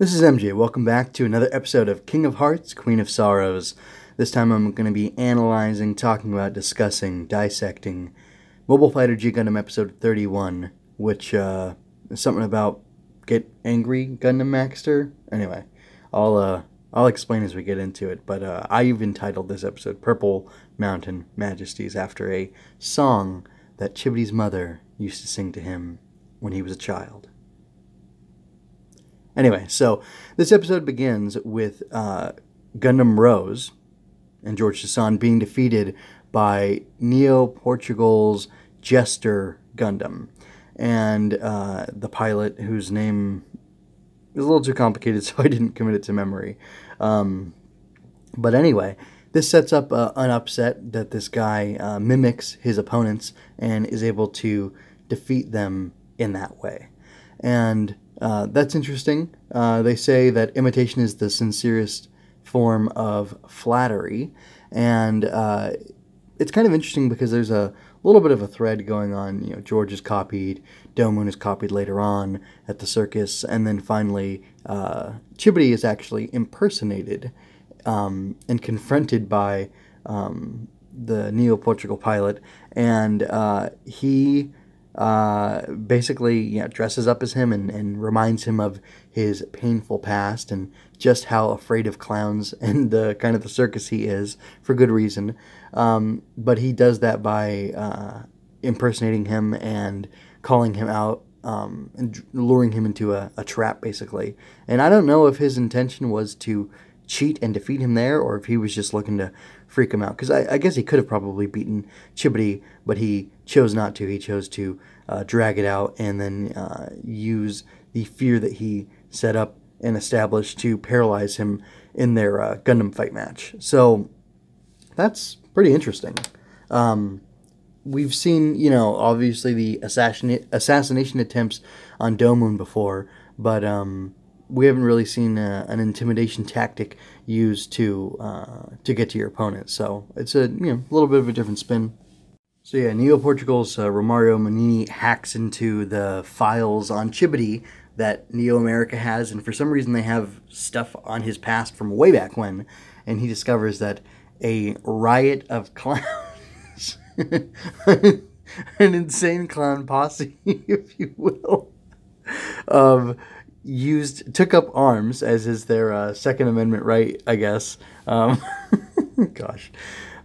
This is MJ. Welcome back to another episode of King of Hearts, Queen of Sorrows. This time I'm going to be analyzing, talking about, discussing, dissecting Mobile Fighter G Gundam episode 31, which uh, is something about get angry Gundam Maxter. Anyway, I'll uh, I'll explain as we get into it. But uh, I've entitled this episode "Purple Mountain Majesties" after a song that Chibodee's mother used to sing to him when he was a child. Anyway, so this episode begins with uh, Gundam Rose and George Chassan being defeated by Neo Portugal's Jester Gundam. And uh, the pilot, whose name is a little too complicated, so I didn't commit it to memory. Um, but anyway, this sets up uh, an upset that this guy uh, mimics his opponents and is able to defeat them in that way. And uh, that's interesting. Uh, they say that imitation is the sincerest form of flattery, and uh, it's kind of interesting because there's a little bit of a thread going on. You know, George is copied, Domon is copied later on at the circus, and then finally uh, Chibodee is actually impersonated um, and confronted by um, the Neo Portugal pilot, and uh, he uh, basically you know, dresses up as him and, and reminds him of his painful past and just how afraid of clowns and the kind of the circus he is for good reason. Um, but he does that by uh, impersonating him and calling him out um, and luring him into a, a trap, basically. And I don't know if his intention was to cheat and defeat him there, or if he was just looking to freak him out. Because I, I, guess he could have probably beaten Chibodee, but he chose not to. He chose to uh, drag it out and then uh, use the fear that he set up and established to paralyze him in their uh, Gundam fight match. So that's pretty interesting. Um, we've seen, you know, obviously the assassin- assassination attempts on Domon before, but um, we haven't really seen a, an intimidation tactic used to uh, to get to your opponent. So it's a you know little bit of a different spin. So yeah, Neo Portugal's uh, Romario Manini hacks into the files on Chibodee that Neo America has, and for some reason they have stuff on his past from way back when, and he discovers that a riot of clowns, an insane clown posse, if you will, of used took up arms as is their uh, Second Amendment right, I guess. Um, gosh,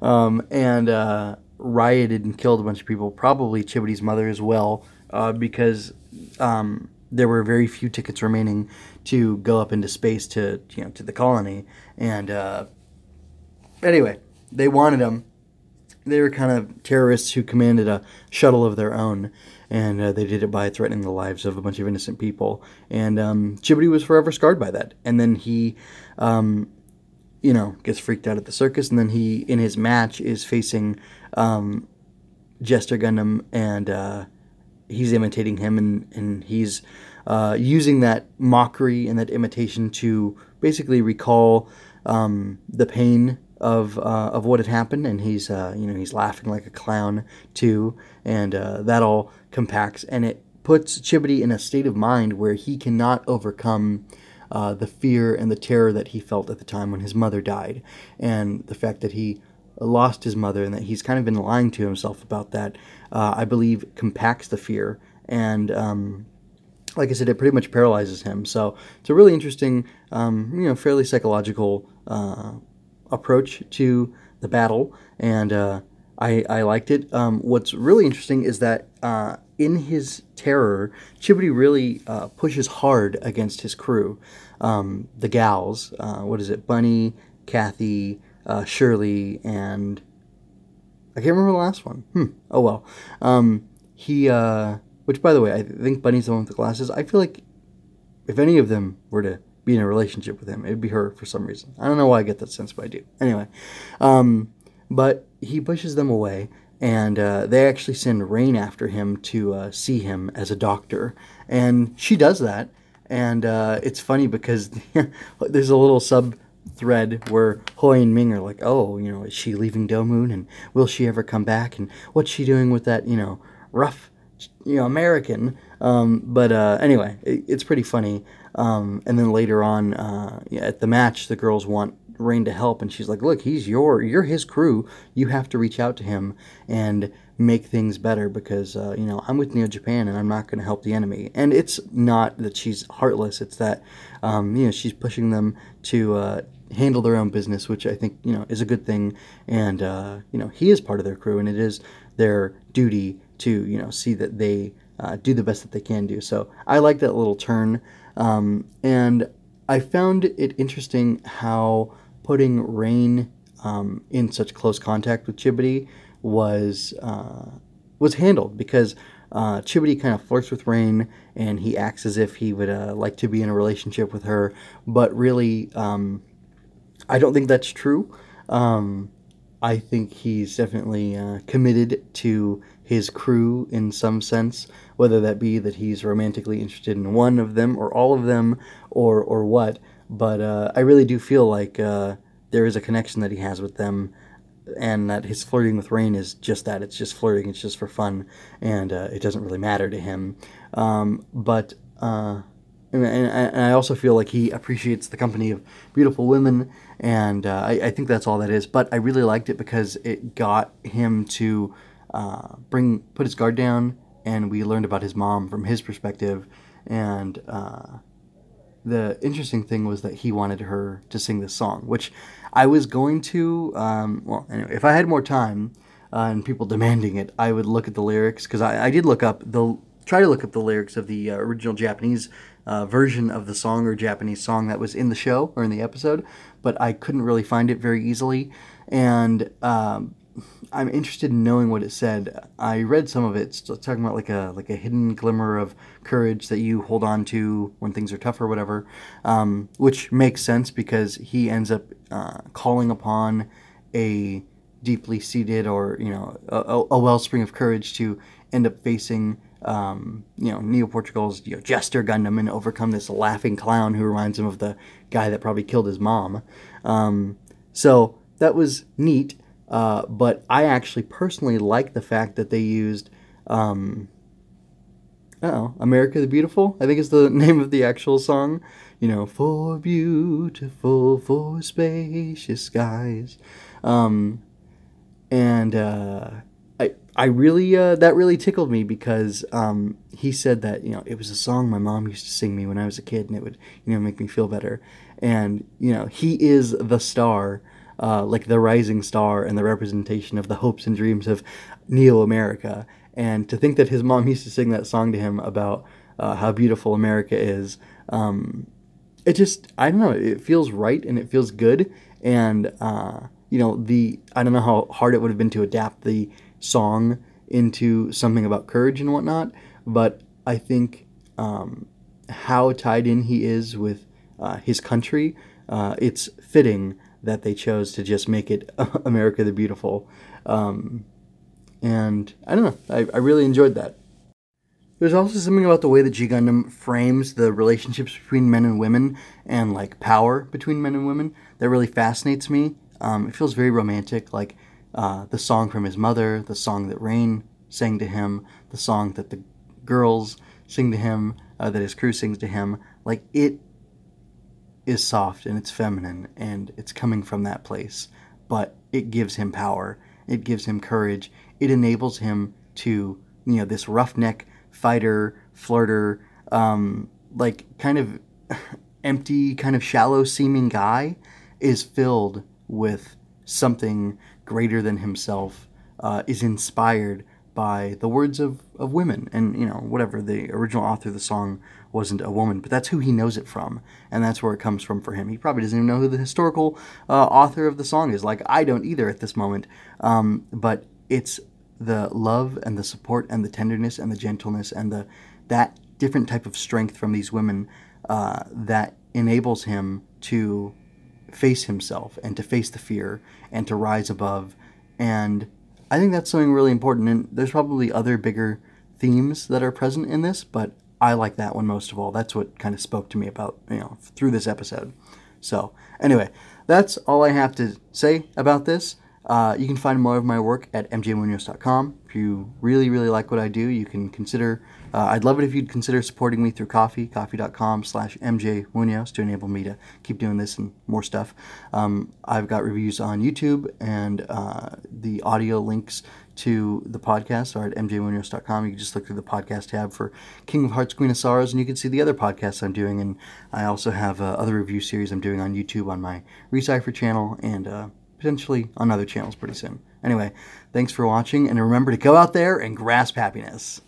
um, and uh, rioted and killed a bunch of people. Probably Chibodee's mother as well, uh, because um, there were very few tickets remaining to go up into space to you know to the colony. And uh, anyway, they wanted them. They were kind of terrorists who commanded a shuttle of their own and uh, they did it by threatening the lives of a bunch of innocent people. And um, Chibodee was forever scarred by that. And then he, um, you know, gets freaked out at the circus, and then he, in his match, is facing um, Jester Gundam, and uh, he's imitating him, and and he's uh, using that mockery and that imitation to basically recall um, the pain of uh, of what had happened, and he's uh, you know he's laughing like a clown too, and uh, that all compacts and it puts Chibodee in a state of mind where he cannot overcome uh, the fear and the terror that he felt at the time when his mother died, and the fact that he lost his mother and that he's kind of been lying to himself about that. Uh, I believe compacts the fear and. Um, like I said, it pretty much paralyzes him. So it's a really interesting, um, you know, fairly psychological uh, approach to the battle, and uh, I, I liked it. Um, what's really interesting is that uh, in his terror, Chibodee really uh, pushes hard against his crew. Um, the gals, uh, what is it, Bunny, Kathy, uh, Shirley, and I can't remember the last one. Hmm. Oh well. Um, he, uh, which by the way, I think Bunny's the one with the glasses. I feel like if any of them were to be in a relationship with him. It'd be her for some reason. I don't know why I get that sense, but I do. Anyway, um, but he pushes them away, and uh, they actually send Rain after him to uh, see him as a doctor. And she does that, and uh, it's funny because there's a little sub thread where Hoi and Ming are like, oh, you know, is she leaving Domon, and will she ever come back, and what's she doing with that, you know, rough, you know, American? Um, but uh, anyway, it, it's pretty funny. Um, and then later on, uh, at the match, the girls want Rain to help, and she's like, "Look, he's your, you're his crew. You have to reach out to him and make things better because uh, you know I'm with Neo Japan, and I'm not going to help the enemy." And it's not that she's heartless; it's that um, you know she's pushing them to uh, handle their own business, which I think you know is a good thing. And uh, you know he is part of their crew, and it is their duty to you know see that they uh, do the best that they can do. So I like that little turn, um, and I found it interesting how putting Rain um, in such close contact with Chibodee was uh, was handled because uh, Chibodee kind of flirts with Rain and he acts as if he would uh, like to be in a relationship with her, but really, um, I don't think that's true. Um, I think he's definitely uh, committed to his crew in some sense, whether that be that he's romantically interested in one of them or all of them or or what. But uh, I really do feel like uh, there is a connection that he has with them, and that his flirting with Rain is just that. It's just flirting. It's just for fun, and uh, it doesn't really matter to him. Um, but uh, and, and, I also feel like he appreciates the company of beautiful women, and uh, I, I, think that's all that is. But I really liked it because it got him to uh, bring put his guard down, and we learned about his mom from his perspective, and uh, the interesting thing was that he wanted her to sing this song, which I was going to. Um, well, anyway, if I had more time uh, and people demanding it, I would look at the lyrics because I, I, did look up the try to look up the lyrics of the uh, original Japanese uh, version of the song or Japanese song that was in the show or in the episode, but I couldn't really find it very easily, and um, I'm interested in knowing what it said. I read some of it, it's talking about like a like a hidden glimmer of courage that you hold on to when things are tough or whatever, um, which makes sense because he ends up uh, calling upon a deeply seated or you know a, a wellspring of courage to end up facing um, you know Neo Portugal's you know, Jester Gundam and overcome this laughing clown who reminds him of the guy that probably killed his mom. Um, so that was neat. Uh, but I actually personally like the fact that they used, um, oh, America the Beautiful, I think is the name of the actual song. You know, for beautiful, for spacious skies. Um, and uh, I, really, uh, that really tickled me because um, he said that, you know, it was a song my mom used to sing me when I was a kid and it would, you know, make me feel better. And, you know, he is the star uh, like the rising star and the representation of the hopes and dreams of Neo America. And to think that his mom used to sing that song to him about uh, how beautiful America is, um, it just, I don't know, it feels right and it feels good. And, uh, you know, the, I don't know how hard it would have been to adapt the song into something about courage and whatnot, but I think um, how tied in he is with uh, his country, uh, it's fitting that they chose to just make it America the Beautiful. Um, and I don't know, I, I really enjoyed that. There's also something about the way that G Gundam frames the relationships between men and women and like power between men and women that really fascinates me. Um, it feels very romantic, like uh, the song from his mother, the song that Rain sang to him, the song that the girls sing to him, uh, that his crew sings to him. Like it is soft and it's feminine and it's coming from that place, but it gives him power. It gives him courage. It enables him to, you know, this roughneck fighter, flirter, um, like kind of empty, kind of shallow seeming guy is filled with something greater than himself, uh, is inspired by the words of, of women. And you know whatever the original author of the song wasn't a woman but that's who he knows it from. And that's where it comes from for him. He probably doesn't even know who the historical uh, author of the song is. Like i don't either at this moment. Um, but it's the love and the support and the tenderness and the gentleness and the that different type of strength from these women uh, that enables him to face himself and to face the fear and to rise above and I think that's something really important. And there's probably other bigger themes that are present in this, but I like that one most of all. That's what kind of spoke to me about, you know, through this episode. So, anyway, that's all I have to say about this. Uh, you can find more of my work at mjmunoz.com. If you really, really like what I do, you can consider Uh, I'd love it if you'd consider supporting me through coffee, ko-fi.com slash MJ Munoz to enable me to keep doing this and more stuff. Um, I've got reviews on YouTube and uh, the audio links to the podcast are at mjmunoz.com. You can just look through the podcast tab for King of Hearts, Queen of Sorrows, and you can see the other podcasts I'm doing. And I also have uh, other review series I'm doing on YouTube on my Recipher channel and uh, potentially on other channels pretty soon. Anyway, thanks for watching, and remember to go out there and grasp happiness.